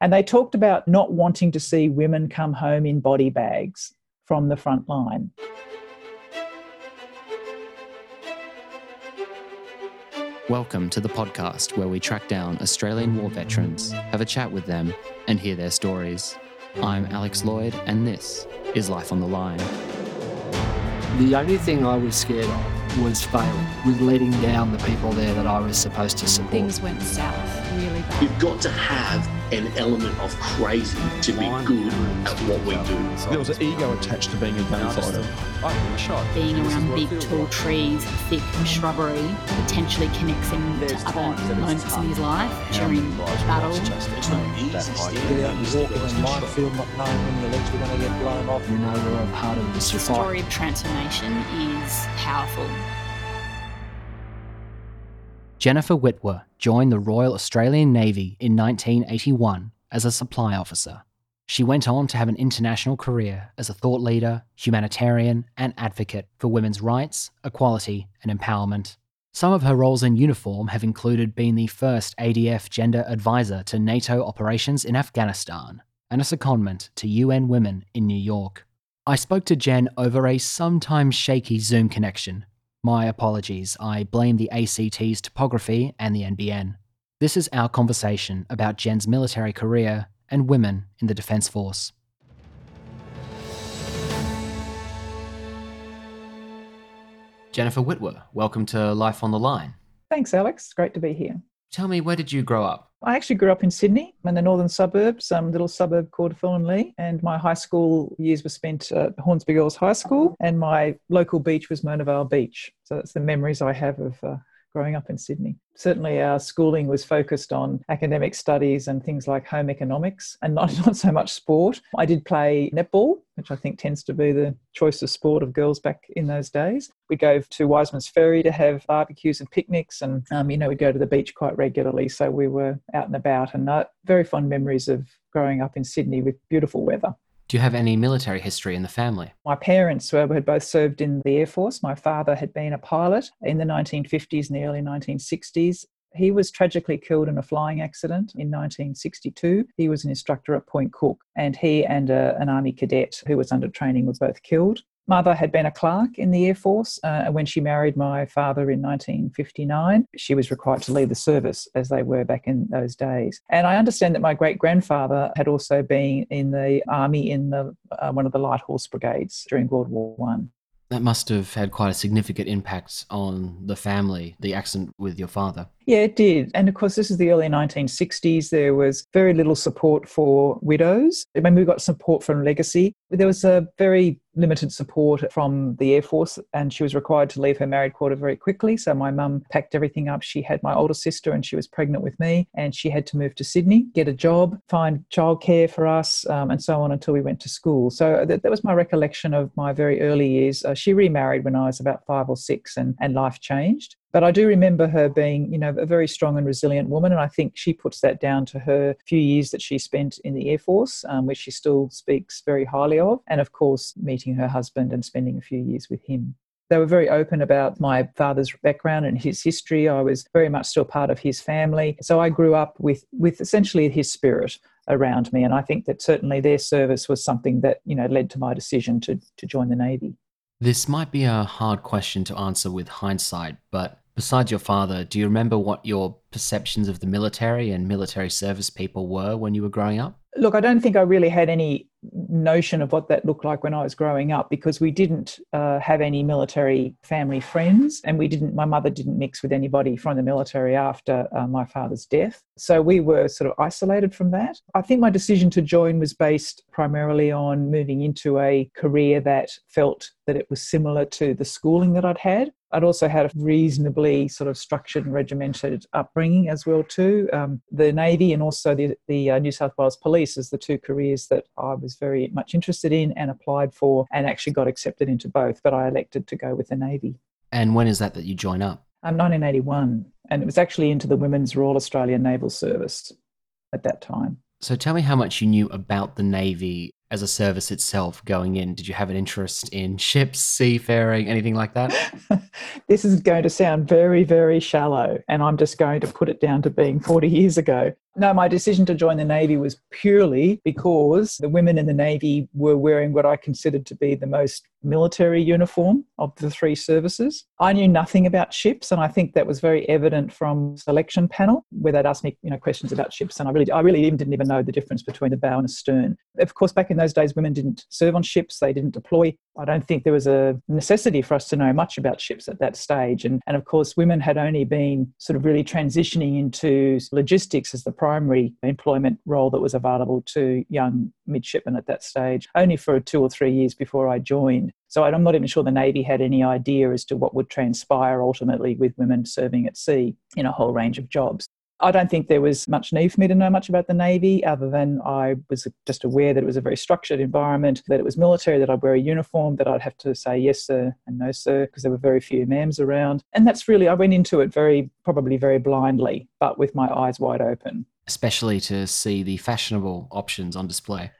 And they talked about not wanting to see women come home in body bags from the front line. Welcome to the podcast where we track down Australian war veterans, have a chat with them, and hear their stories. I'm Alex Lloyd, and this is Life on the Line. The only thing I was scared of was failing, with letting down the people there that I was supposed to support. Things went south really bad. You've got to have an element of crazy to be good at what we do. There was an ego attached to being a gunfighter. Being around big tall trees, thick shrubbery, potentially connects him to other moments in his life during battle. You're walking a minefield not knowing when your legs were going to get blown off. You know, we're a part of this The story of transformation is powerful. Jennifer Wittwer joined the Royal Australian Navy in 1981 as a supply officer. She went on to have an international career as a thought leader, humanitarian, and advocate for women's rights, equality, and empowerment. Some of her roles in uniform have included being the first ADF gender advisor to NATO operations in Afghanistan and a secondment to UN Women in New York. I spoke to Jen over a sometimes shaky Zoom connection. My apologies, I blame the ACT's topography and the NBN. This is our conversation about Jen's military career and women in the Defence Force. Jennifer Wittwer, welcome to Life on the Line. Thanks, Alex. Great to be here. Tell me, where did you grow up? I actually grew up in Sydney, in the northern suburbs, um, little suburb called Thornleigh, and my high school years were spent at Hornsby Girls High School, and my local beach was Mona Vale Beach. So that's the memories I have of uh, growing up in Sydney. Certainly, our schooling was focused on academic studies and things like home economics, and not not so much sport. I did play netball, which I think tends to be the choice of sport of girls back in those days. We'd go to Wiseman's Ferry to have barbecues and picnics, and um, you know we'd go to the beach quite regularly. So we were out and about, and uh, very fond memories of growing up in Sydney with beautiful weather. Do you have any military history in the family? My parents were, had both served in the Air Force. My father had been a pilot in the 1950s and the early 1960s. He was tragically killed in a flying accident in 1962. He was an instructor at Point Cook, and he and a, an Army cadet who was under training were both killed. Mother had been a clerk in the Air Force. Uh, when she married my father in 1959, she was required to leave the service as they were back in those days. And I understand that my great grandfather had also been in the army in the uh, one of the light horse brigades during World War One. That must have had quite a significant impact on the family, the accident with your father. Yeah, it did. And of course, this is the early 1960s. There was very little support for widows. I mean, we got support from Legacy. There was a very limited support from the Air Force, and she was required to leave her married quarter very quickly. So my mum packed everything up. She had my older sister, and she was pregnant with me, and she had to move to Sydney, get a job, find childcare for us, um, and so on until we went to school. So that, that was my recollection of my very early years. Uh, she remarried when I was about five or six, and, and life changed. But I do remember her being, you know, a very strong and resilient woman, and I think she puts that down to her few years that she spent in the Air Force, um, which she still speaks very highly of, and of course meeting her husband and spending a few years with him. They were very open about my father's background and his history. I was very much still part of his family, so I grew up with with essentially his spirit around me, and I think that certainly their service was something that you know led to my decision to to join the Navy. This might be a hard question to answer with hindsight, but besides your father, do you remember what your perceptions of the military and military service people were when you were growing up? Look, I don't think I really had any notion of what that looked like when I was growing up because we didn't uh, have any military family friends and we didn't, my mother didn't mix with anybody from the military after uh, my father's death. So we were sort of isolated from that. I think my decision to join was based primarily on moving into a career that felt that it was similar to the schooling that I'd had. I'd also had a reasonably sort of structured and regimented upbringing as well too. Um, the Navy and also the, the uh, New South Wales Police is the two careers that I was very much interested in and applied for and actually got accepted into both, but I elected to go with the Navy. And when is that that you join up? Um, 1981, and it was actually into the Women's Royal Australian Naval Service at that time. So tell me how much you knew about the Navy as a service itself going in. Did you have an interest in ships, seafaring, anything like that? this is going to sound very, very shallow, and I'm just going to put it down to being 40 years ago. No, my decision to join the Navy was purely because the women in the Navy were wearing what I considered to be the most military uniform of the three services. I knew nothing about ships, and I think that was very evident from selection panel where they'd ask me, you know, questions about ships, and I really, I really even didn't even know the difference between a bow and a stern. Of course, back in those days, women didn't serve on ships; they didn't deploy. I don't think there was a necessity for us to know much about ships at that stage, and and of course, women had only been sort of really transitioning into logistics as the primary employment role that was available to young midshipmen at that stage, only for two or three years before I joined. So I'm not even sure the Navy had any idea as to what would transpire ultimately with women serving at sea in a whole range of jobs. I don't think there was much need for me to know much about the Navy, other than I was just aware that it was a very structured environment, that it was military, that I'd wear a uniform, that I'd have to say yes, sir, and no, sir, because there were very few ma'ams around. And that's really, I went into it very, probably very blindly, but with my eyes wide open. Especially to see the fashionable options on display.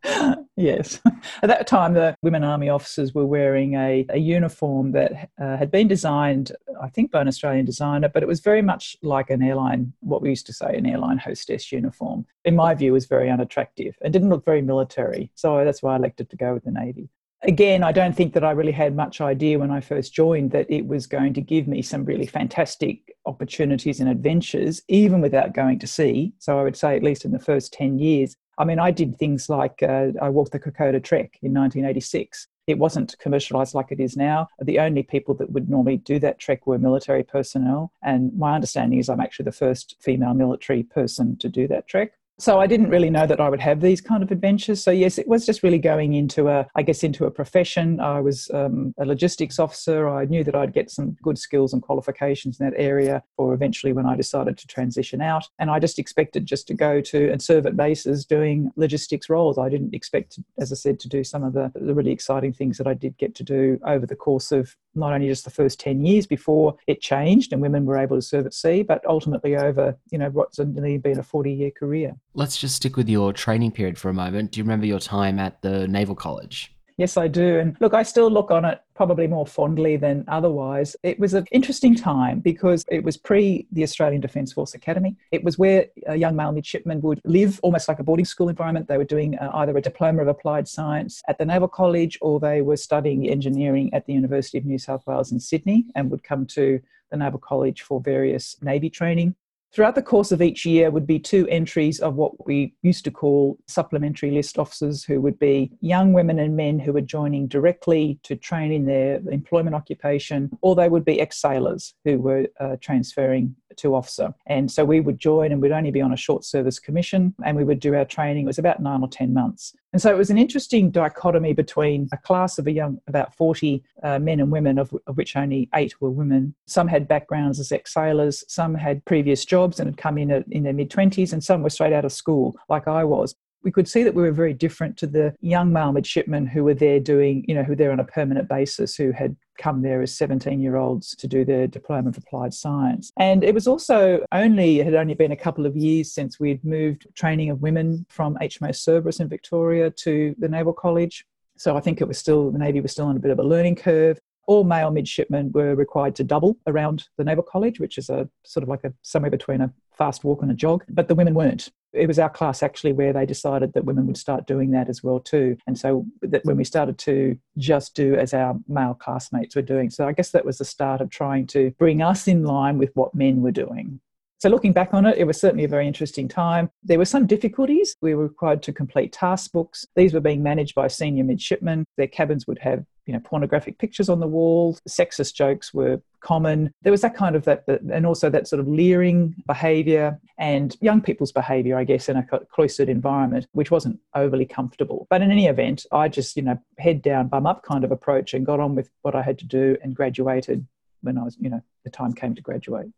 yes. At that time, the women army officers were wearing a, a uniform that uh, had been designed, I think, by an Australian designer, but it was very much like an airline, what we used to say, an airline hostess uniform. In my view, was very unattractive and didn't look very military. So that's why I elected to go with the Navy again, I don't think that I really had much idea when I first joined that it was going to give me some really fantastic opportunities and adventures, even without going to sea. So I would say, at least in the first 10 years, I mean, I did things like uh, I walked the Kokoda Trek in 1986. It wasn't commercialized like it is now. The only people that would normally do that trek were military personnel. And my understanding is I'm actually the first female military person to do that trek so I didn't really know that I would have these kind of adventures. So yes, it was just really going into a, I guess, into a profession. I was um, a logistics officer. I knew that I'd get some good skills and qualifications in that area, or eventually when I decided to transition out. And I just expected just to go to and serve at bases doing logistics roles. I didn't expect, as I said, to do some of the, the really exciting things that I did get to do over the course of not only just the first 10 years before it changed and women were able to serve at sea, but ultimately over, you know, what's only been a 40 year career. Let's just stick with your training period for a moment. Do you remember your time at the Naval College? Yes, I do. And look, I still look on it probably more fondly than otherwise. It was an interesting time because it was pre the Australian Defence Force Academy. It was where young male midshipman would live almost like a boarding school environment. They were doing uh, either a Diploma of Applied Science at the Naval College or they were studying engineering at the University of New South Wales in Sydney and would come to the Naval College for various Navy training. Throughout the course of each year would be two entries of what we used to call supplementary list officers, who would be young women and men who were joining directly to train in their employment occupation, or they would be ex sailors who were uh, transferring to officer. And so we would join and we'd only be on a short service commission and we would do our training. It was about nine or 10 months. And so it was an interesting dichotomy between a class of a young, about 40 uh, men and women, of, of, which only eight were women. Some had backgrounds as ex sailors, some had previous jobs and had come in at, in their mid 20s, and some were straight out of school, like I was we could see that we were very different to the young male midshipmen who were there doing, you know, who were there on a permanent basis, who had come there as 17 year olds to do their diploma of applied science. And it was also only, it had only been a couple of years since we'd moved training of women from HMAS Cerberus in Victoria to the Naval College. So I think it was still, the Navy was still on a bit of a learning curve all male midshipmen were required to double around the Naval College, which is a sort of like a somewhere between a fast walk and a jog, but the women weren't. It was our class actually where they decided that women would start doing that as well too. And so that when we started to just do as our male classmates were doing. So I guess that was the start of trying to bring us in line with what men were doing. So, looking back on it, it was certainly a very interesting time. There were some difficulties. We were required to complete task books. These were being managed by senior midshipmen. Their cabins would have you know, pornographic pictures on the walls. Sexist jokes were common. There was that kind of that, and also that sort of leering behaviour and young people's behaviour, I guess, in a cloistered environment, which wasn't overly comfortable. But in any event, I just, you know, head down, bum up kind of approach and got on with what I had to do and graduated when I was, you know, the time came to graduate.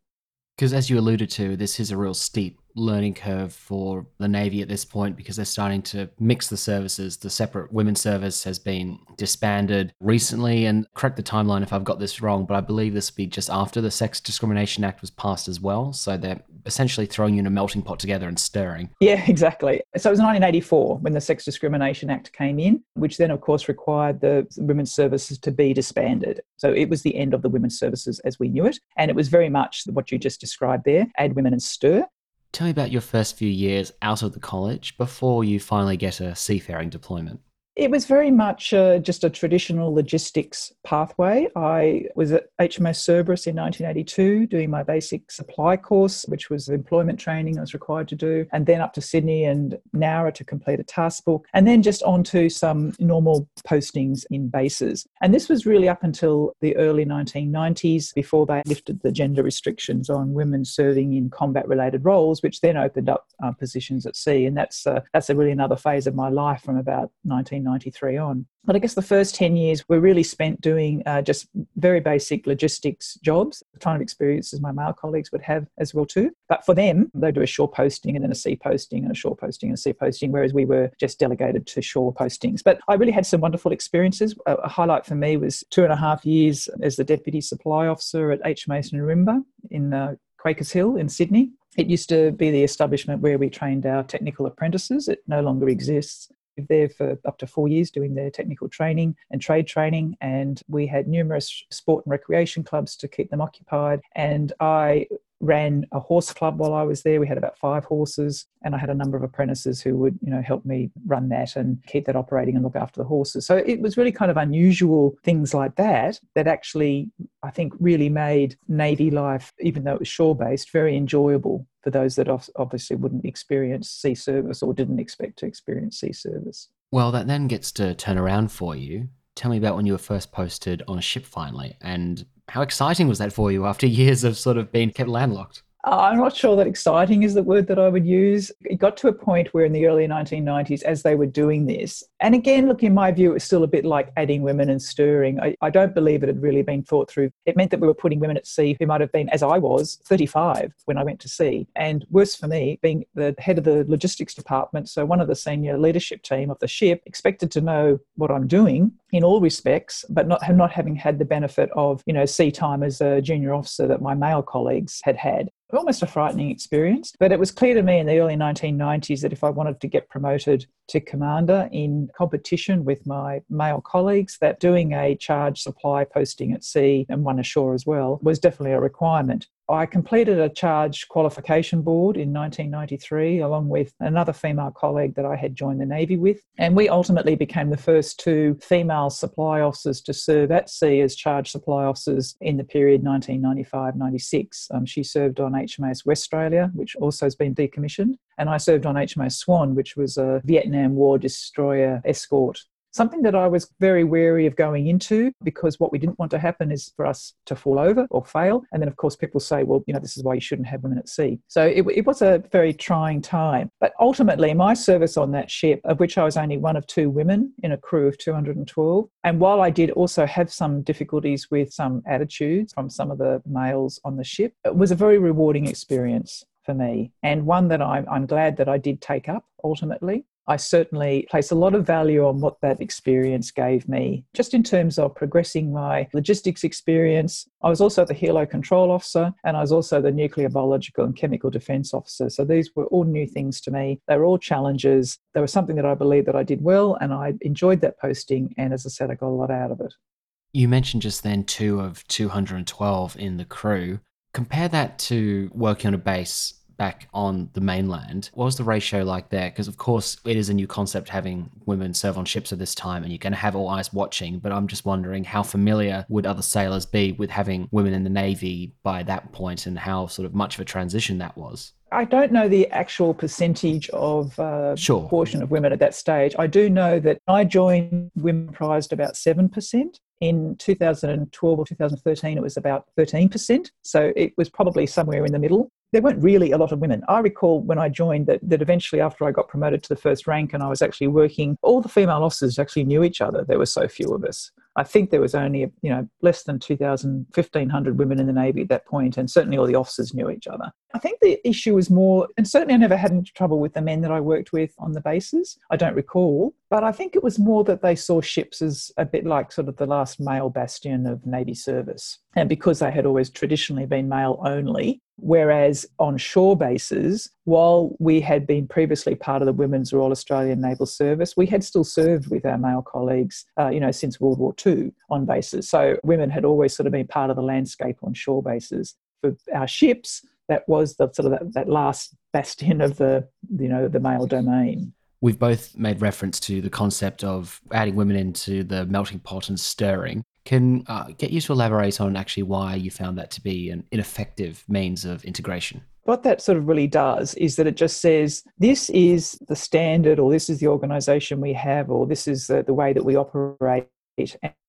Because as you alluded to, this is a real steep learning curve for the Navy at this point because they're starting to mix the services. The separate women's service has been disbanded recently, and correct the timeline if I've got this wrong, but I believe this will be just after the Sex Discrimination Act was passed as well. So they're essentially throwing you in a melting pot together and stirring. Yeah, exactly. So it was 1984 when the Sex Discrimination Act came in, which then, of course, required the women's services to be disbanded. So it was the end of the women's services as we knew it. And it was very much what you just described there add women and stir. Tell me about your first few years out of the college before you finally get a seafaring deployment. It was very much uh, just a traditional logistics pathway. I was at HMAS Cerberus in 1982 doing my basic supply course, which was employment training I was required to do, and then up to Sydney and Nowra to complete a task book, and then just onto some normal postings in bases. And this was really up until the early 1990s before they lifted the gender restrictions on women serving in combat related roles, which then opened up uh, positions at sea. And that's, uh, that's a really another phase of my life from about 19. 1993 on. But I guess the first 10 years were really spent doing uh, just very basic logistics jobs, the kind of experiences my male colleagues would have as well too. But for them, they do a shore posting and then a sea posting and a shore posting and a sea posting, whereas we were just delegated to shore postings. But I really had some wonderful experiences. A, a highlight for me was two and a half years as the Deputy Supply Officer at HMAS Nirimba in uh, Quakers Hill in Sydney. It used to be the establishment where we trained our technical apprentices. It no longer exists there for up to four years doing their technical training and trade training. And we had numerous sport and recreation clubs to keep them occupied. And I ran a horse club while I was there. We had about five horses, and I had a number of apprentices who would, you know, help me run that and keep that operating and look after the horses. So it was really kind of unusual things like that that actually, I think, really made Navy life, even though it was shore based, very enjoyable for those that obviously wouldn't experience sea service or didn't expect to experience sea service. Well, that then gets to turn around for you. Tell me about when you were first posted on a ship finally and how exciting was that for you after years of sort of being kept landlocked? Uh, I'm not sure that exciting is the word that I would use. It got to a point where in the early 1990s, as they were doing this, and again, look, in my view, it was still a bit like adding women and stirring. I, I don't believe it had really been thought through. It meant that we were putting women at sea who might have been, as I was, 35 when I went to sea. And worse for me, being the head of the logistics department, so one of the senior leadership team of the ship, expected to know what I'm doing in all respects, but not, not having had the benefit of, you know, sea time as a junior officer that my male colleagues had had almost a frightening experience. But it was clear to me in the early 1990s that if I wanted to get promoted to commander in competition with my male colleagues, that doing a charge supply posting at sea and one ashore as well was definitely a requirement. I completed a charge qualification board in 1993 along with another female colleague that I had joined the Navy with. And we ultimately became the first two female supply officers to serve at sea as charge supply officers in the period 1995 96. Um, she served on HMAS Westralia, which also has been decommissioned. And I served on HMAS Swan, which was a Vietnam War destroyer escort something that I was very wary of going into because what we didn't want to happen is for us to fall over or fail. And then, of course, people say, well, you know, this is why you shouldn't have women at sea. So it, it was a very trying time. But ultimately, my service on that ship, of which I was only one of two women in a crew of 212, and while I did also have some difficulties with some attitudes from some of the males on the ship, it was a very rewarding experience for me and one that I'm, I'm glad that I did take up ultimately. I certainly place a lot of value on what that experience gave me, just in terms of progressing my logistics experience. I was also the helo control officer, and I was also the nuclear, biological, and chemical defense officer. So these were all new things to me. They were all challenges. They were something that I believed that I did well, and I enjoyed that posting. And as I said, I got a lot out of it. You mentioned just then two of 212 in the crew. Compare that to working on a base back on the mainland. What was the ratio like there? Because, of course, it is a new concept having women serve on ships at this time, and you're going to have all eyes watching. But I'm just wondering how familiar would other sailors be with having women in the Navy by that point and how sort of much of a transition that was? I don't know the actual percentage of uh, sure. portion of women at that stage. I do know that I joined women prized about 7%. In 2012 or 2013, it was about 13%. So it was probably somewhere in the middle there weren't really a lot of women. I recall when I joined that, that eventually, after I got promoted to the first rank and I was actually working, all the female officers actually knew each other. There were so few of us. I think there was only, you know, less than 2,000, 1,500 women in the Navy at that point, and certainly all the officers knew each other. I think the issue was more, and certainly I never had any trouble with the men that I worked with on the bases. I don't recall, but I think it was more that they saw ships as a bit like sort of the last male bastion of Navy service. And because they had always traditionally been male only, Whereas on shore bases, while we had been previously part of the Women's Royal Australian Naval Service, we had still served with our male colleagues, uh, you know, since World War II on bases. So women had always sort of been part of the landscape on shore bases. For our ships, that was the sort of that, that last bastion of the you know the male domain. We've both made reference to the concept of adding women into the melting pot and stirring. Can uh, get you to elaborate on actually why you found that to be an ineffective means of integration? What that sort of really does is that it just says this is the standard, or this is the organization we have, or this is the, the way that we operate,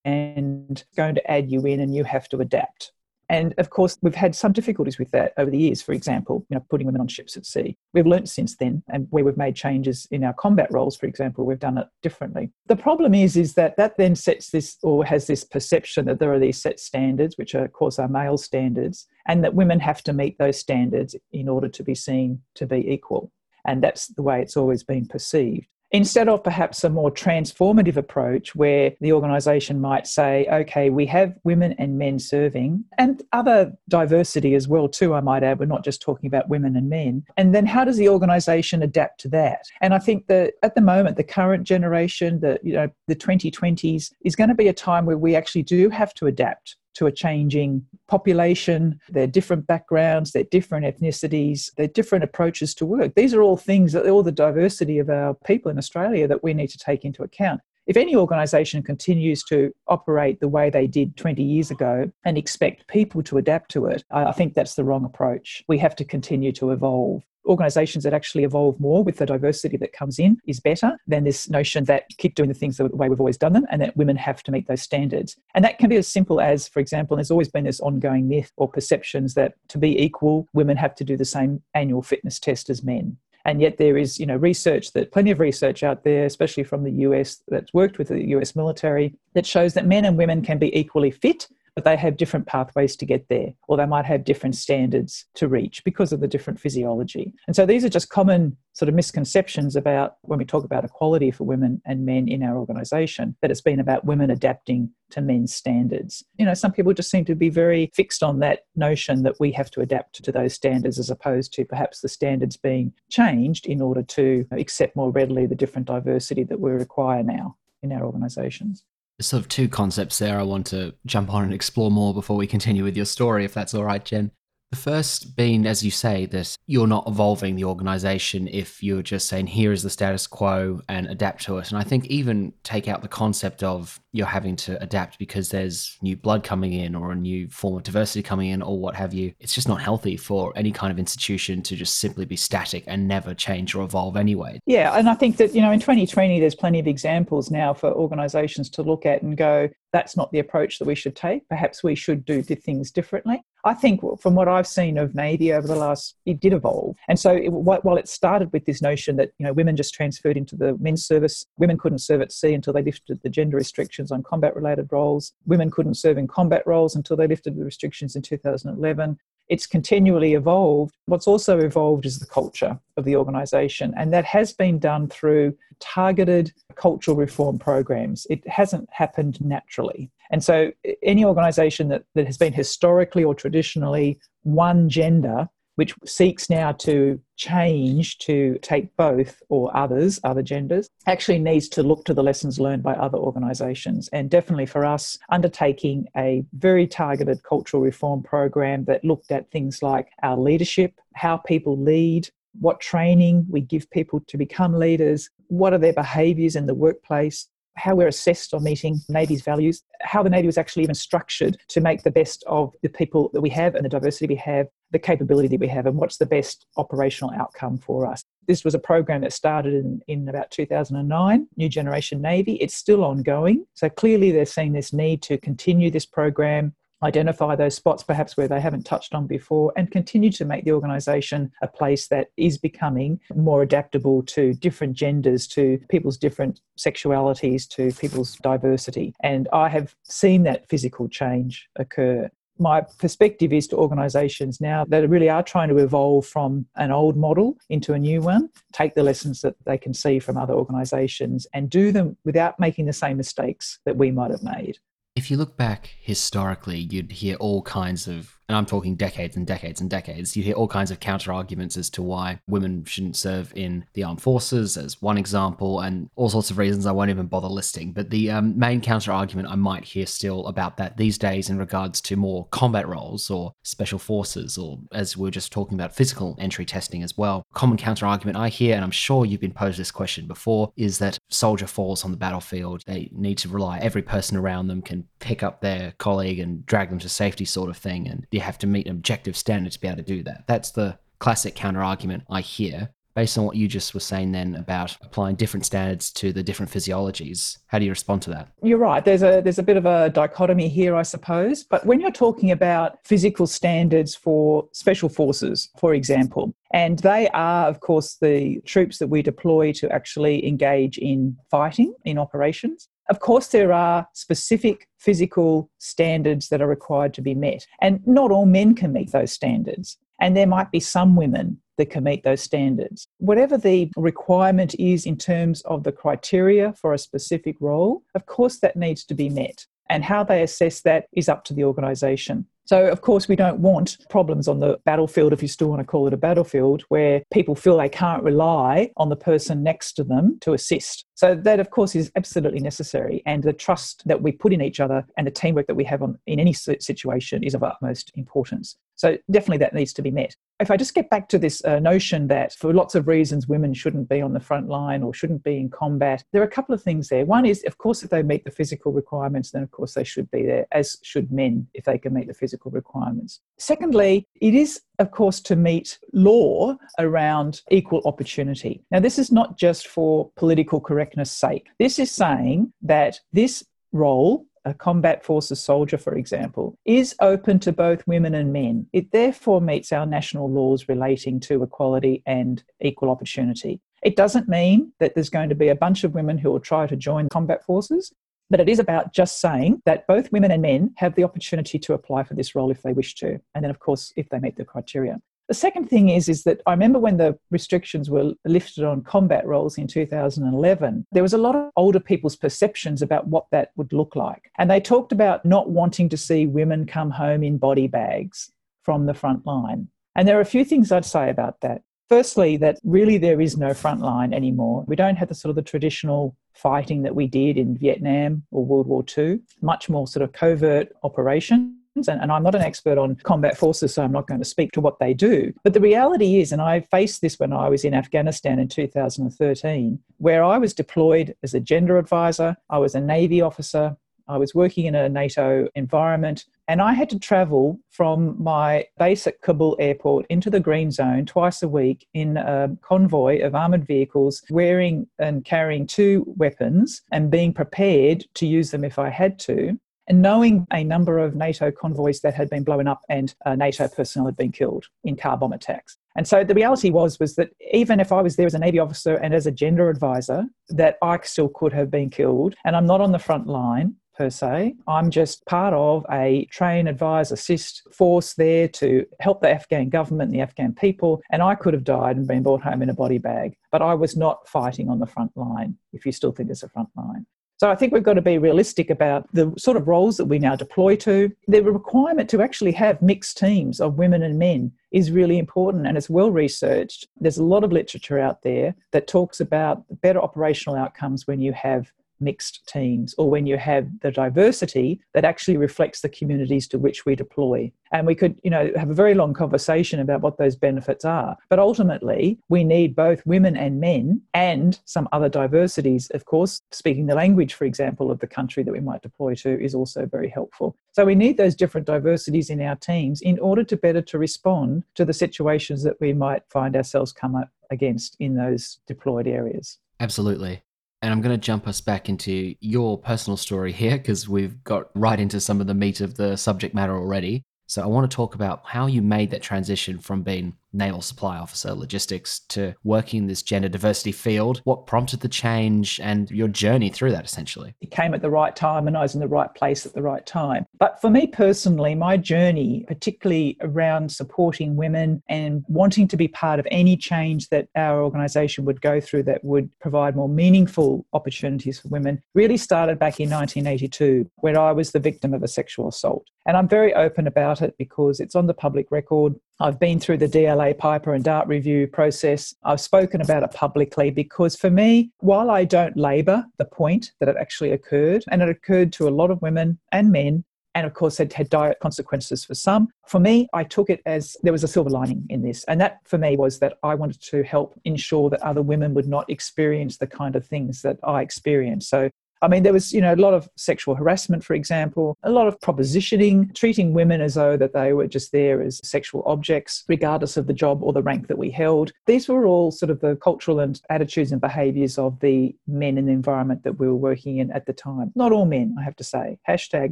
and going to add you in and you have to adapt. And of course, we've had some difficulties with that over the years. For example, you know, putting women on ships at sea. We've learnt since then, and where we've made changes in our combat roles, for example, we've done it differently. The problem is, is that that then sets this or has this perception that there are these set standards, which are, of course, are male standards, and that women have to meet those standards in order to be seen to be equal. And that's the way it's always been perceived instead of perhaps a more transformative approach where the organisation might say, okay, we have women and men serving and other diversity as well too, I might add. We're not just talking about women and men. And then how does the organisation adapt to that? And I think that at the moment, the current generation, the you know, the 2020s is going to be a time where we actually do have to adapt to a changing population, their different backgrounds, their different ethnicities, their different approaches to work. These are all things that all the diversity of our people in Australia that we need to take into account. If any organisation continues to operate the way they did 20 years ago and expect people to adapt to it, I think that's the wrong approach. We have to continue to evolve organizations that actually evolve more with the diversity that comes in is better than this notion that keep doing the things the way we've always done them and that women have to meet those standards. And that can be as simple as, for example, there's always been this ongoing myth or perceptions that to be equal, women have to do the same annual fitness test as men. And yet there is, you know, research that plenty of research out there, especially from the US that's worked with the US military, that shows that men and women can be equally fit but they have different pathways to get there, or they might have different standards to reach because of the different physiology. And so these are just common sort of misconceptions about when we talk about equality for women and men in our organisation, that it's been about women adapting to men's standards. You know, some people just seem to be very fixed on that notion that we have to adapt to those standards as opposed to perhaps the standards being changed in order to accept more readily the different diversity that we require now in our organisations. Sort of two concepts there I want to jump on and explore more before we continue with your story, if that's all right, Jen. The first being, as you say, that you're not evolving the organization if you're just saying, here is the status quo and adapt to it. And I think even take out the concept of you're having to adapt because there's new blood coming in or a new form of diversity coming in or what have you. It's just not healthy for any kind of institution to just simply be static and never change or evolve anyway. Yeah. And I think that, you know, in 2020, there's plenty of examples now for organizations to look at and go, that's not the approach that we should take. Perhaps we should do things differently. I think from what I've seen of Navy over the last, it did evolve. And so it, while it started with this notion that, you know, women just transferred into the men's service, women couldn't serve at sea until they lifted the gender restrictions on combat related roles. Women couldn't serve in combat roles until they lifted the restrictions in 2011 it's continually evolved. What's also evolved is the culture of the organisation, and that has been done through targeted cultural reform programs. It hasn't happened naturally. And so, any organisation that, that has been historically or traditionally one gender which seeks now to change to take both or others, other genders, actually needs to look to the lessons learned by other organisations. And definitely for us, undertaking a very targeted cultural reform program that looked at things like our leadership, how people lead, what training we give people to become leaders, what are their behaviours in the workplace, how we're assessed on meeting Navy's values, how the Navy was actually even structured to make the best of the people that we have and the diversity we have, the capability that we have, and what's the best operational outcome for us. This was a program that started in, in about 2009, New Generation Navy. It's still ongoing. So clearly, they're seeing this need to continue this program identify those spots perhaps where they haven't touched on before, and continue to make the organisation a place that is becoming more adaptable to different genders, to people's different sexualities, to people's diversity. And I have seen that physical change occur my perspective is to organisations now that really are trying to evolve from an old model into a new one, take the lessons that they can see from other organisations and do them without making the same mistakes that we might have made. If you look back historically, you'd hear all kinds of and I'm talking decades and decades and decades, you hear all kinds of counter arguments as to why women shouldn't serve in the armed forces, as one example, and all sorts of reasons I won't even bother listing. But the um, main counter argument I might hear still about that these days in regards to more combat roles or special forces, or as we are just talking about, physical entry testing as well. Common counter argument I hear, and I'm sure you've been posed this question before, is that soldier falls on the battlefield. They need to rely, every person around them can pick up their colleague and drag them to safety, sort of thing. And you have to meet an objective standard to be able to do that. That's the classic counter argument I hear. Based on what you just were saying then about applying different standards to the different physiologies, how do you respond to that? You're right. There's a there's a bit of a dichotomy here, I suppose. But when you're talking about physical standards for special forces, for example, and they are, of course, the troops that we deploy to actually engage in fighting in operations. Of course, there are specific physical standards that are required to be met, and not all men can meet those standards. And there might be some women that can meet those standards. Whatever the requirement is in terms of the criteria for a specific role, of course, that needs to be met. And how they assess that is up to the organisation. So, of course, we don't want problems on the battlefield, if you still want to call it a battlefield, where people feel they can't rely on the person next to them to assist. So, that, of course, is absolutely necessary. And the trust that we put in each other and the teamwork that we have on, in any situation is of utmost importance. So, definitely that needs to be met. If I just get back to this uh, notion that for lots of reasons women shouldn't be on the front line or shouldn't be in combat, there are a couple of things there. One is, of course, if they meet the physical requirements, then of course they should be there, as should men if they can meet the physical requirements. Secondly, it is of course, to meet law around equal opportunity. Now, this is not just for political correctness' sake. This is saying that this role a combat forces soldier, for example, is open to both women and men. It therefore meets our national laws relating to equality and equal opportunity. It doesn't mean that there's going to be a bunch of women who will try to join combat forces, but it is about just saying that both women and men have the opportunity to apply for this role if they wish to. And then, of course, if they meet the criteria. The second thing is, is that I remember when the restrictions were lifted on combat roles in 2011, there was a lot of older people's perceptions about what that would look like. And they talked about not wanting to see women come home in body bags from the front line. And there are a few things I'd say about that. Firstly, that really there is no front line anymore. We don't have the sort of the traditional fighting that we did in Vietnam or World War II, much more sort of covert operations. and, and, I'm not an expert on combat forces, so I'm not going to speak to what they do. But the reality is, and I faced this when I was in Afghanistan in 2013, where I was deployed as a gender advisor, I was a Navy officer, I was working in a NATO environment, and I had to travel from my base at Kabul airport into the green zone twice a week in a convoy of armoured vehicles, wearing and carrying two weapons and being prepared to use them if I had to and knowing a number of NATO convoys that had been blown up and uh, NATO personnel had been killed in car bomb attacks. And so the reality was was that even if I was there as a Navy officer and as a gender advisor, that I still could have been killed. And I'm not on the front line per se. I'm just part of a train, advise, assist force there to help the Afghan government and the Afghan people. And I could have died and been brought home in a body bag, but I was not fighting on the front line, if you still think there's a front line. So I think we've got to be realistic about the sort of roles that we now deploy to. The requirement to actually have mixed teams of women and men is really important and it's well researched. There's a lot of literature out there that talks about better operational outcomes when you have mixed teams or when you have the diversity that actually reflects the communities to which we deploy. And we could, you know, have a very long conversation about what those benefits are. But ultimately, we need both women and men and some other diversities. Of course, speaking the language, for example, of the country that we might deploy to is also very helpful. So we need those different diversities in our teams in order to better to respond to the situations that we might find ourselves come up against in those deployed areas. Absolutely. And I'm going to jump us back into your personal story here because we've got right into some of the meat of the subject matter already. So I want to talk about how you made that transition from being naval supply officer, logistics, to working in this gender diversity field. What prompted the change and your journey through that essentially? It came at the right time and I was in the right place at the right time. But for me personally, my journey, particularly around supporting women and wanting to be part of any change that our organisation would go through that would provide more meaningful opportunities for women, really started back in 1982 when I was the victim of a sexual assault. And I'm very open about it because it's on the public record. I've been through the DLA Piper and Dart review process. I've spoken about it publicly because for me, while I don't labour the point that it actually occurred, and it occurred to a lot of women and men, and of course it had dire consequences for some. For me, I took it as there was a silver lining in this. And that for me was that I wanted to help ensure that other women would not experience the kind of things that I experienced. So I mean, there was, you know, a lot of sexual harassment, for example, a lot of propositioning, treating women as though that they were just there as sexual objects, regardless of the job or the rank that we held. These were all sort of the cultural and attitudes and behaviours of the men in the environment that we were working in at the time. Not all men, I have to say. Hashtag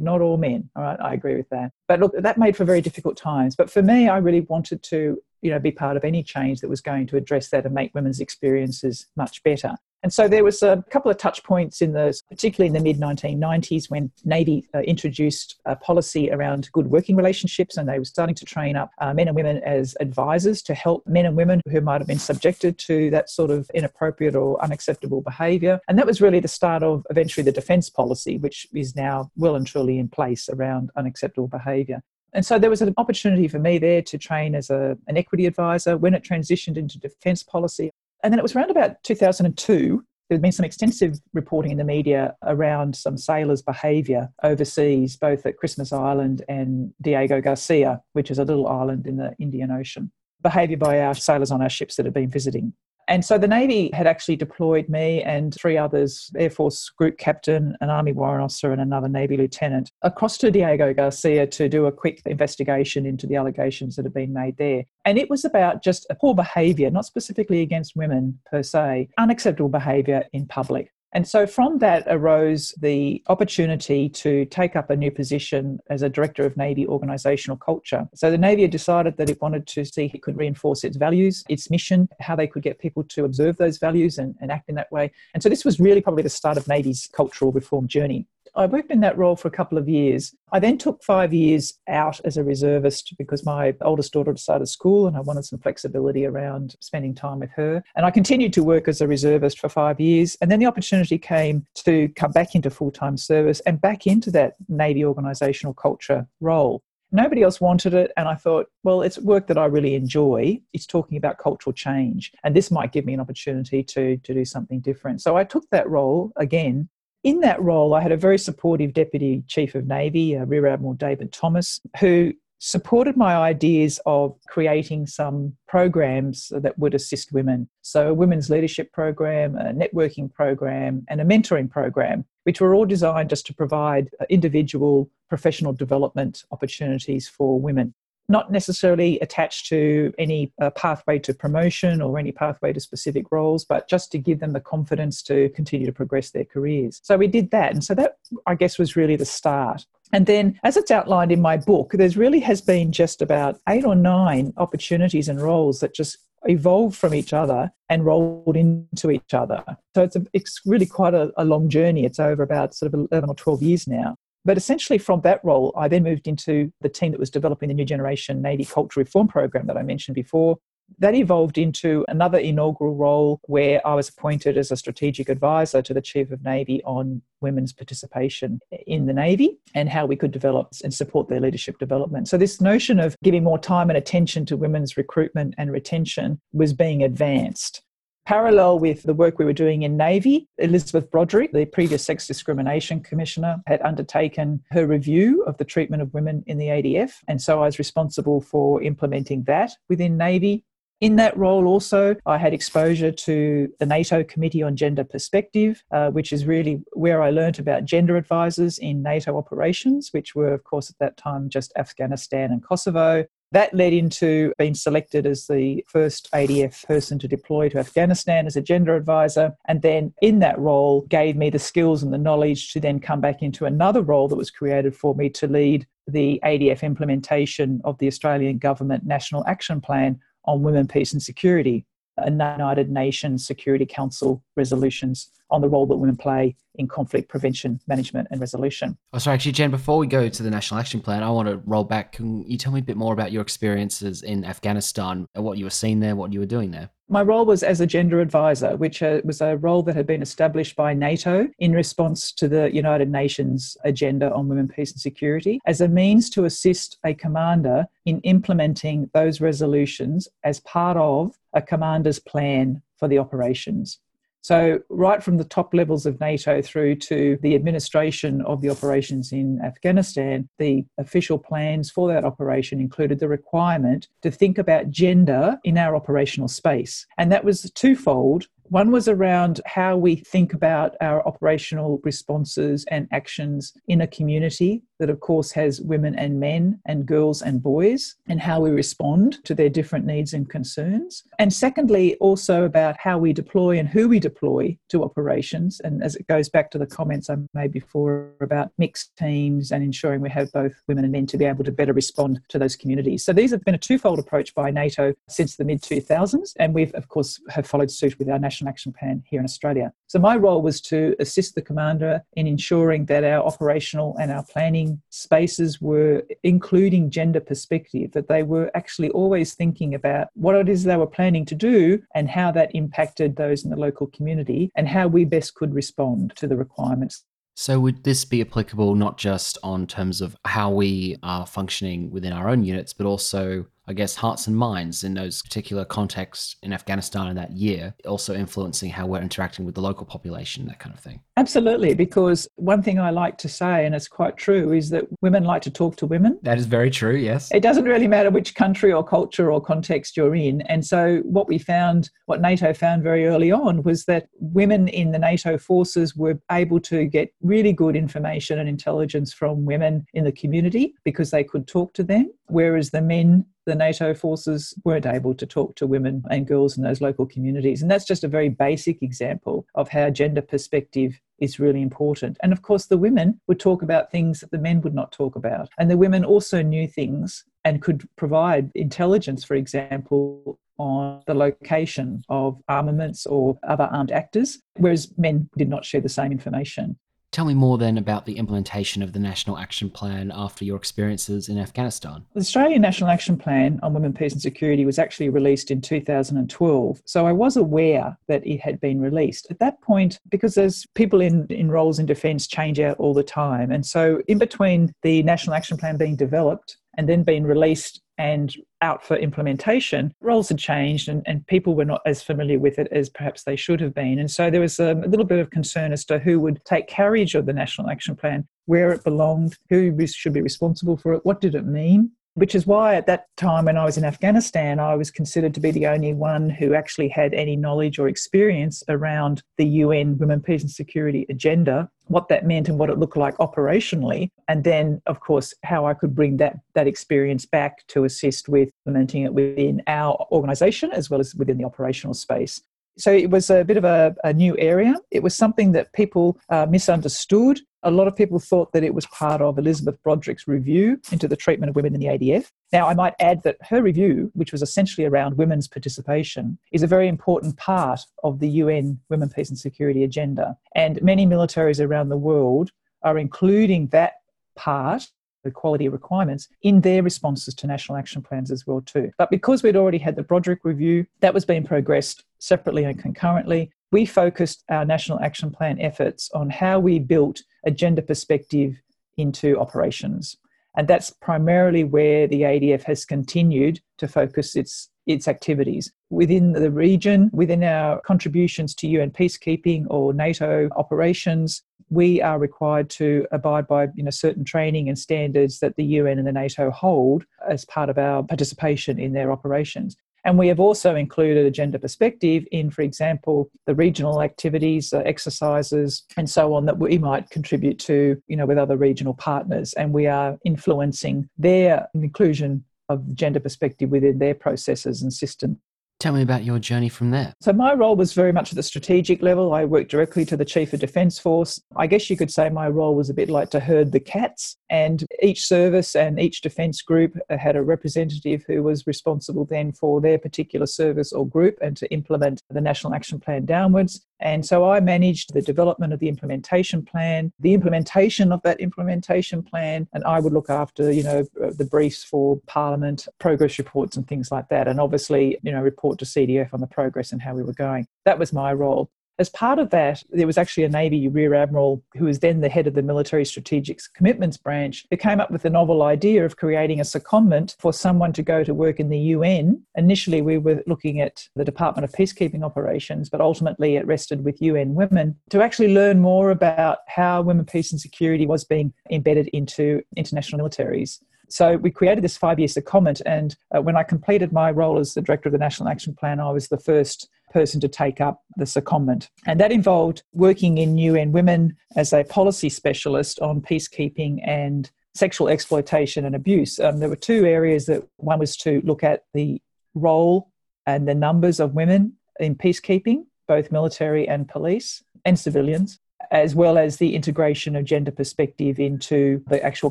not all men. All right, I agree with that. But look, that made for very difficult times. But for me, I really wanted to you know, be part of any change that was going to address that and make women's experiences much better. And so there was a couple of touch points in the, particularly in the mid 1990s, when Navy uh, introduced a policy around good working relationships, and they were starting to train up uh, men and women as advisors to help men and women who might have been subjected to that sort of inappropriate or unacceptable behaviour. And that was really the start of eventually the defence policy, which is now well and truly in place around unacceptable behaviour. And so there was an opportunity for me there to train as a, an equity advisor. When it transitioned into defence policy, and then it was around about 2002 there had been some extensive reporting in the media around some sailors' behaviour overseas, both at Christmas Island and Diego Garcia, which is a little island in the Indian Ocean. Behaviour by our sailors on our ships that had been visiting. And so the Navy had actually deployed me and three others Air Force group captain, an Army warrant officer, and another Navy lieutenant across to Diego Garcia to do a quick investigation into the allegations that had been made there. And it was about just poor behaviour, not specifically against women per se, unacceptable behaviour in public. And so from that arose the opportunity to take up a new position as a director of Navy organisational culture. So the Navy had decided that it wanted to see it could reinforce its values, its mission, how they could get people to observe those values and, and act in that way. And so this was really probably the start of Navy's cultural reform journey. I worked in that role for a couple of years. I then took five years out as a reservist because my oldest daughter started school and I wanted some flexibility around spending time with her. And I continued to work as a reservist for five years. And then the opportunity came to come back into full time service and back into that Navy organisational culture role. Nobody else wanted it. And I thought, well, it's work that I really enjoy. It's talking about cultural change. And this might give me an opportunity to, to do something different. So I took that role again in that role, I had a very supportive Deputy Chief of Navy, uh, Rear Admiral David Thomas, who supported my ideas of creating some programs that would assist women. So, a women's leadership program, a networking program, and a mentoring program, which were all designed just to provide uh, individual professional development opportunities for women not necessarily attached to any uh, pathway to promotion or any pathway to specific roles, but just to give them the confidence to continue to progress their careers. So we did that. And so that, I guess, was really the start. And then, as it's outlined in my book, there's really has been just about eight or nine opportunities and roles that just evolved from each other and rolled into each other. So it's, a, it's really quite a, a long journey. It's over about sort of 11 or 12 years now. But essentially, from that role, I then moved into the team that was developing the new generation Navy Culture Reform Program that I mentioned before. That evolved into another inaugural role where I was appointed as a strategic advisor to the Chief of Navy on women's participation in the Navy and how we could develop and support their leadership development. So, this notion of giving more time and attention to women's recruitment and retention was being advanced. Parallel with the work we were doing in Navy, Elizabeth Broderick, the previous Sex Discrimination Commissioner, had undertaken her review of the treatment of women in the ADF. And so I was responsible for implementing that within Navy. In that role, also, I had exposure to the NATO Committee on Gender Perspective, uh, which is really where I learnt about gender advisors in NATO operations, which were, of course, at that time just Afghanistan and Kosovo. That led into being selected as the first ADF person to deploy to Afghanistan as a gender advisor. And then in that role, gave me the skills and the knowledge to then come back into another role that was created for me to lead the ADF implementation of the Australian Government National Action Plan on Women, Peace and Security, a United Nations Security Council resolutions on the role that women play in conflict prevention, management, and resolution. Oh, sorry, actually, Jen, before we go to the National Action Plan, I want to roll back. Can you tell me a bit more about your experiences in Afghanistan, what you were seeing there, what you were doing there? My role was as a gender advisor, which uh, was a role that had been established by NATO in response to the United Nations agenda on women, peace, and security as a means to assist a commander in implementing those resolutions as part of a commander's plan for the operations. So, right from the top levels of NATO through to the administration of the operations in Afghanistan, the official plans for that operation included the requirement to think about gender in our operational space. And that was twofold. One was around how we think about our operational responses and actions in a community that, of course, has women and men and girls and boys, and how we respond to their different needs and concerns. And secondly, also about how we deploy and who we deploy to operations. And as it goes back to the comments I made before about mixed teams and ensuring we have both women and men to be able to better respond to those communities. So these have been a twofold approach by NATO since the mid 2000s, and we've, of course, have followed suit with our national action plan here in Australia. So my role was to assist the commander in ensuring that our operational and our planning spaces were including gender perspective, that they were actually always thinking about what it is they were planning to do and how that impacted those in the local community and how we best could respond to the requirements. So, would this be applicable not just on terms of how we are functioning within our own units, but also I guess, hearts and minds in those particular contexts in Afghanistan in that year, also influencing how we're interacting with the local population, that kind of thing. Absolutely, because one thing I like to say, and it's quite true, is that women like to talk to women. That is very true, yes. It doesn't really matter which country or culture or context you're in. And so, what we found, what NATO found very early on, was that women in the NATO forces were able to get really good information and intelligence from women in the community because they could talk to them, whereas the men the NATO forces weren't able to talk to women and girls in those local communities. And that's just a very basic example of how gender perspective is really important. And of course, the women would talk about things that the men would not talk about. And the women also knew things and could provide intelligence, for example, on the location of armaments or other armed actors, whereas men did not share the same information. Tell me more then about the implementation of the National Action Plan after your experiences in Afghanistan. The Australian National Action Plan on Women, Peace and Security was actually released in 2012. So I was aware that it had been released. At that point, because there's people in, in roles in defence change out all the time. And so in between the National Action Plan being developed and then being released and out for implementation, roles had changed and, and people were not as familiar with it as perhaps they should have been. And so there was um, a little bit of concern as to who would take carriage of the National Action Plan, where it belonged, who should be responsible for it, what did it mean which is why at that time when I was in Afghanistan, I was considered to be the only one who actually had any knowledge or experience around the UN Women, Peace and Security agenda, what that meant and what it looked like operationally, and then, of course, how I could bring that, that experience back to assist with implementing it within our organisation as well as within the operational space. So it was a bit of a, a new area. It was something that people uh, misunderstood a lot of people thought that it was part of Elizabeth Broderick's review into the treatment of women in the ADF. Now, I might add that her review, which was essentially around women's participation, is a very important part of the UN Women, Peace and Security agenda. And many militaries around the world are including that part equality requirements in their responses to national action plans as well too. But because we'd already had the Broderick review, that was being progressed separately and concurrently we focused our National Action Plan efforts on how we built a gender perspective into operations. And that's primarily where the ADF has continued to focus its, its activities. Within the region, within our contributions to UN peacekeeping or NATO operations, we are required to abide by you know, certain training and standards that the UN and the NATO hold as part of our participation in their operations. And we have also included a gender perspective in, for example, the regional activities, uh, exercises, and so on that we might contribute to, you know, with other regional partners. And we are influencing their inclusion of gender perspective within their processes and systems. Tell me about your journey from there. So, my role was very much at the strategic level. I worked directly to the Chief of Defence Force. I guess you could say my role was a bit like to herd the cats, and each service and each defence group had a representative who was responsible then for their particular service or group and to implement the National Action Plan downwards. And so I managed the development of the implementation plan, the implementation of that implementation plan, and I would look after, you know, the briefs for Parliament, progress reports, and things like that. And obviously, you know, report to CDF on the progress and how we were going. That was my role. As part of that, there was actually a Navy Rear Admiral who was then the head of the Military Strategic Commitments Branch who came up with the novel idea of creating a secondment for someone to go to work in the UN. Initially, we were looking at the Department of Peacekeeping Operations, but ultimately it rested with UN Women to actually learn more about how women, peace, and security was being embedded into international militaries. So we created this five year secondment. And uh, when I completed my role as the director of the National Action Plan, I was the first person to take up the secondment. And that involved working in UN Women as a policy specialist on peacekeeping and sexual exploitation and abuse. Um, there were two areas that one was to look at the role and the numbers of women in peacekeeping, both military and police and civilians as well as the integration of gender perspective into the actual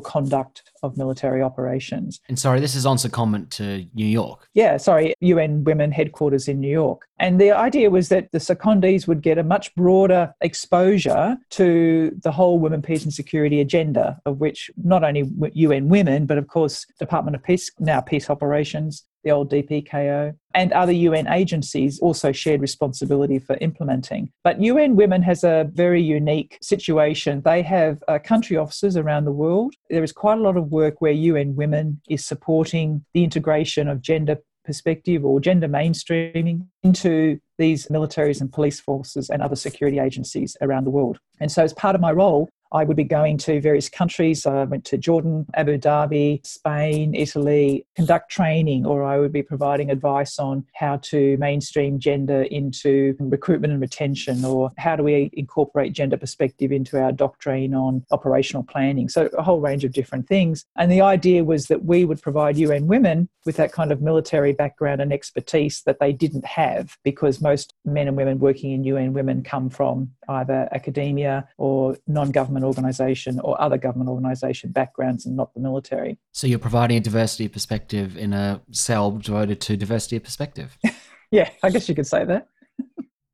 conduct of military operations. And sorry, this is on secondment to New York. Yeah, sorry, UN Women headquarters in New York. And the idea was that the secondees would get a much broader exposure to the whole women, peace, and security agenda, of which not only UN Women, but of course, Department of Peace, now Peace Operations, the old DPKO, and other UN agencies also shared responsibility for implementing. But UN Women has a very unique situation. They have uh, country offices around the world. There is quite a lot of work where UN Women is supporting the integration of gender perspective or gender mainstreaming into these militaries and police forces and other security agencies around the world. And so, as part of my role, I would be going to various countries. I went to Jordan, Abu Dhabi, Spain, Italy, conduct training, or I would be providing advice on how to mainstream gender into recruitment and retention, or how do we incorporate gender perspective into our doctrine on operational planning. So, a whole range of different things. And the idea was that we would provide UN women with that kind of military background and expertise that they didn't have because most men and women working in UN women come from either academia or non government government organisation or other government organisation backgrounds and not the military. So you're providing a diversity perspective in a cell devoted to diversity of perspective. yeah, I guess you could say that.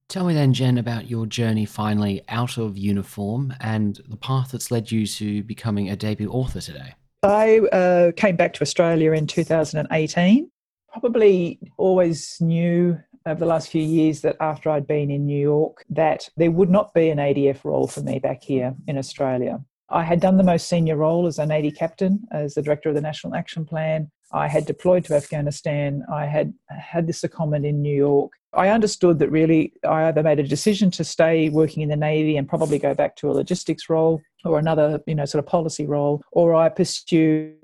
Tell me then, Jen, about your journey finally out of uniform and the path that's led you to becoming a debut author today. I uh, came back to Australia in 2018. Probably always knew over the last few years that after I'd been in New York, that there would not be an ADF role for me back here in Australia. I had done the most senior role as an AD captain, as the director of the National Action Plan. I had deployed to Afghanistan. I had had this secondment in New York. I understood that really I either made a decision to stay working in the Navy and probably go back to a logistics role or another, you know, sort of policy role, or I pursue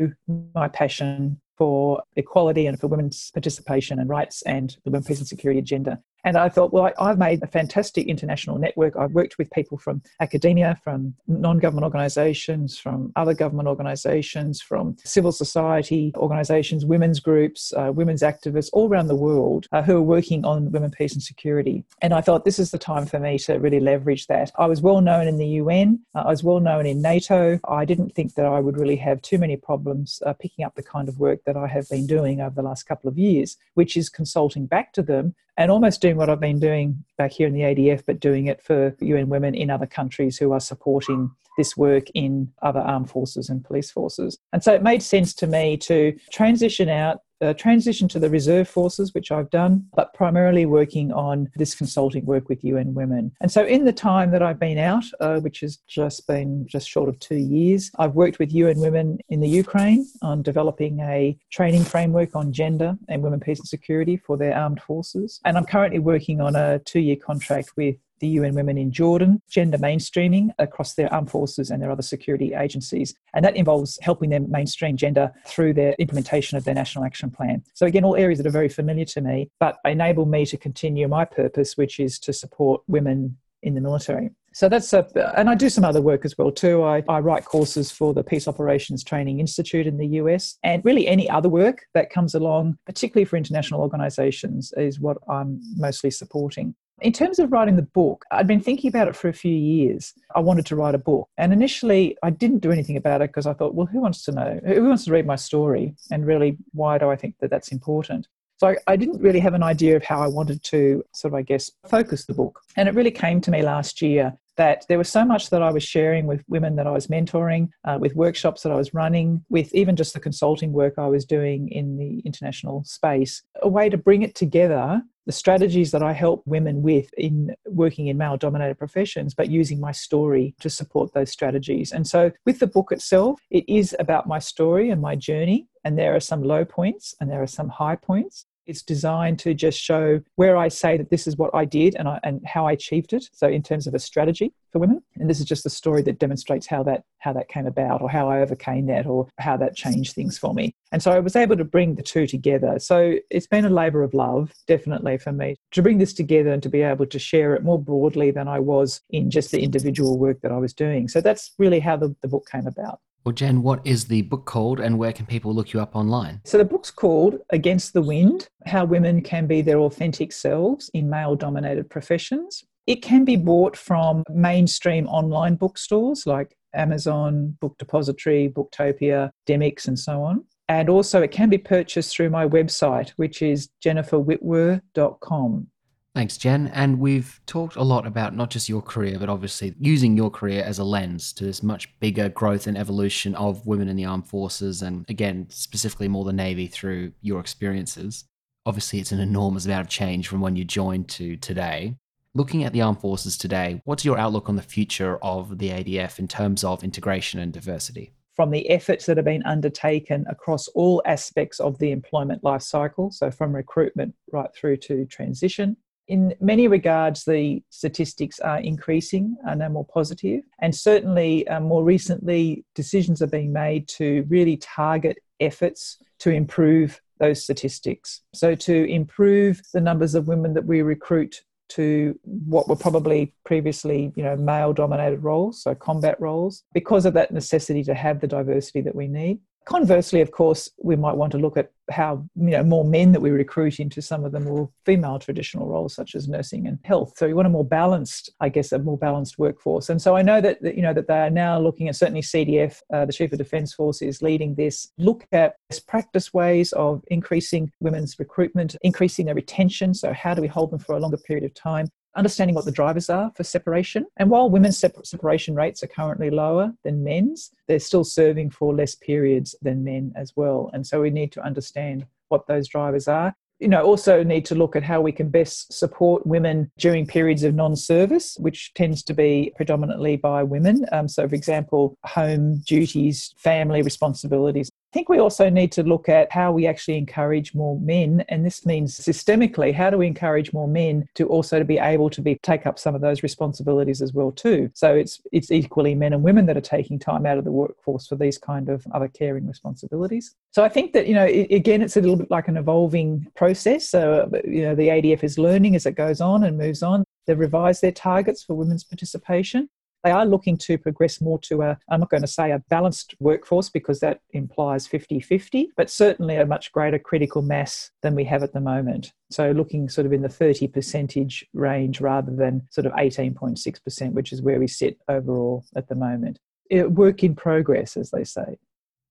my passion for equality and for women's participation and rights and the Women, peace and security agenda. And I thought, well, I, have made a fantastic international network. I've worked with people from academia, from non government organizations, from other government organizations, from civil society organizations, women's groups, uh, women's activists all around the world uh, who are working on women, peace, and security. And I thought this is the time for me to really leverage that. I was well known in the UN, uh, I was well known in NATO. I didn't think that I would really have too many problems uh, picking up the kind of work that I have been doing over the last couple of years, which is consulting back to them and almost doing what I've been doing back here in the ADF, but doing it for UN women in other countries who are supporting this work in other armed forces and police forces. And so it made sense to me to transition out uh, transition to the reserve forces, which I've done, but primarily working on this consulting work with UN Women. And so, in the time that I've been out, uh, which has just been just short of two years, I've worked with UN Women in the Ukraine on developing a training framework on gender and women, peace, and security for their armed forces. And I'm currently working on a two year contract with the UN Women in Jordan, gender mainstreaming across their armed forces and their other security agencies. And that involves helping them mainstream gender through their implementation of their national action plan. So, again, all areas that are very familiar to me, but enable me to continue my purpose, which is to support women in the military. So that's a, and I do some other work as well too. I, I write courses for the Peace Operations Training Institute in the US, and really any other work that comes along, particularly for international organizations, is what I'm mostly supporting. In terms of writing the book, I'd been thinking about it for a few years. I wanted to write a book. And initially, I didn't do anything about it because I thought, well, who wants to know? Who wants to read my story? And really, why do I think that that's important? So I, didn't really have an idea of how I wanted to sort of, I guess, focus the book. And it really came to me last year that there was so much that I was sharing with women that I was mentoring, uh, with workshops that I was running, with even just the consulting work I was doing in the international space, a way to bring it together. The strategies that I help women with in working in male dominated professions, but using my story to support those strategies. And so, with the book itself, it is about my story and my journey. And there are some low points and there are some high points. It's designed to just show where I say that this is what I did and, I, and how I achieved it. So in terms of a strategy for women, and this is just a story that demonstrates how that how that came about, or how I overcame that, or how that changed things for me. And so I was able to bring the two together. So it's been a labour of love, definitely for me, to bring this together and to be able to share it more broadly than I was in just the individual work that I was doing. So that's really how the, the book came about. Well, Jen, what is the book called and where can people look you up online? So, the book's called Against the Wind How Women Can Be Their Authentic Selves in Male Dominated Professions. It can be bought from mainstream online bookstores like Amazon, Book Depository, Booktopia, Dymocks, and so on. And also, it can be purchased through my website, which is jenniferwittwer.com. Thanks, Jen. And we've talked a lot about not just your career, but obviously using your career as a lens to this much bigger growth and evolution of women in the armed forces, and again, specifically more the Navy through your experiences. Obviously, it's an enormous amount of change from when you joined to today. Looking at the armed forces today, what's your outlook on the future of the ADF in terms of integration and diversity? from the efforts that have been undertaken across all aspects of the employment life cycle, so from recruitment right through to transition, in many regards, the statistics are increasing and are more positive. And certainly, uh, more recently, decisions are being made to really target efforts to improve those statistics. So, to improve the numbers of women that we recruit to what were probably previously, you know, male-dominated roles, so combat roles, because of that necessity to have the diversity that we need. Conversely, of course, we might want to look at how you know more men that we recruit into some of the more female traditional roles, such as nursing and health. So we want a more balanced, I guess, a more balanced workforce. And so I know that, that you know that they are now looking at certainly CDF, uh, the Chief of Defence Force is leading this. Look at best practice ways of increasing women's recruitment, increasing their retention. So how do we hold them for a longer period of time? Understanding what the drivers are for separation. And while women's separation rates are currently lower than men's, they're still serving for less periods than men as well. And so we need to understand what those drivers are. You know, also need to look at how we can best support women during periods of non service, which tends to be predominantly by women. Um, so, for example, home duties, family responsibilities, think we also need to look at how we actually encourage more men and this means systemically how do we encourage more men to also to be able to be take up some of those responsibilities as well too? So it's it's equally men and women that are taking time out of the workforce for these kind of other caring responsibilities. So i think that you know it, again it's a little bit like an evolving process. So uh, you know the adf is learning as it goes on and moves on. They've revised their targets for women's participation they are looking to progress more to a, I'm not going to say a balanced workforce because that implies 50 50, but certainly a much greater critical mass than we have at the moment. So looking sort of in the 30 percentage range rather than sort of 18.6%, which is where we sit overall at the moment. Work in progress, as they say.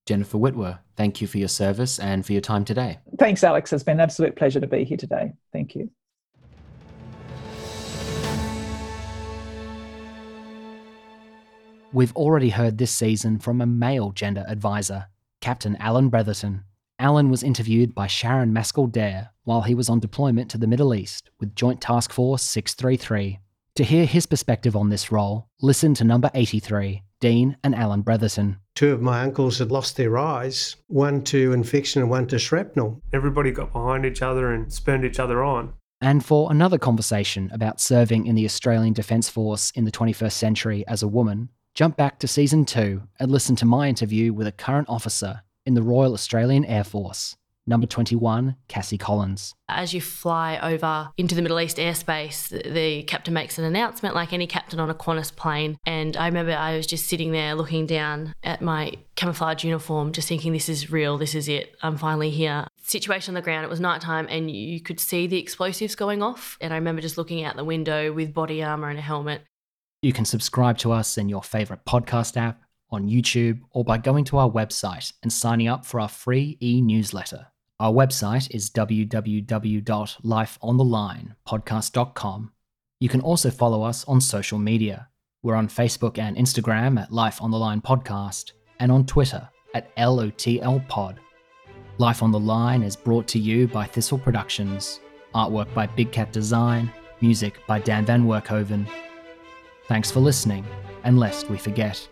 Jennifer Wittwer, thank you for your service and for your time today. Thanks, Alex. It's been an absolute pleasure to be here today. Thank you. We've already heard this season from a male gender advisor, Captain Alan Bretherton. Alan was interviewed by Sharon Maskell Dare while he was on deployment to the Middle East with Joint Task Force 633. To hear his perspective on this role, listen to number 83, Dean and Alan Bretherton. Two of my uncles had lost their eyes, one to infection and one to shrapnel. Everybody got behind each other and spurned each other on. And for another conversation about serving in the Australian Defence Force in the 21st century as a woman, jump back to season two and listen to my interview with a current officer in the Royal Australian Air Force. Number 21, Cassie Collins. As you fly over into the Middle East airspace, the captain makes an announcement like any captain on a Qantas plane. And I remember I was just sitting there looking down at my camouflage uniform, just thinking, this is real, this is it, I'm finally here. Situation on the ground, it was nighttime and you could see the explosives going off. And I remember just looking out the window with body armor and a helmet. You can subscribe to us in your favorite podcast app, on YouTube, or by going to our website and signing up for our free e newsletter. Our website is www.lifeonthelinepodcast.com. You can also follow us on social media. We're on Facebook and Instagram at Life on the Line Podcast and on Twitter at LOTL Pod. Life on the Line is brought to you by Thistle Productions, artwork by Big Cat Design, music by Dan Van Werkhoven. Thanks for listening, and lest we forget.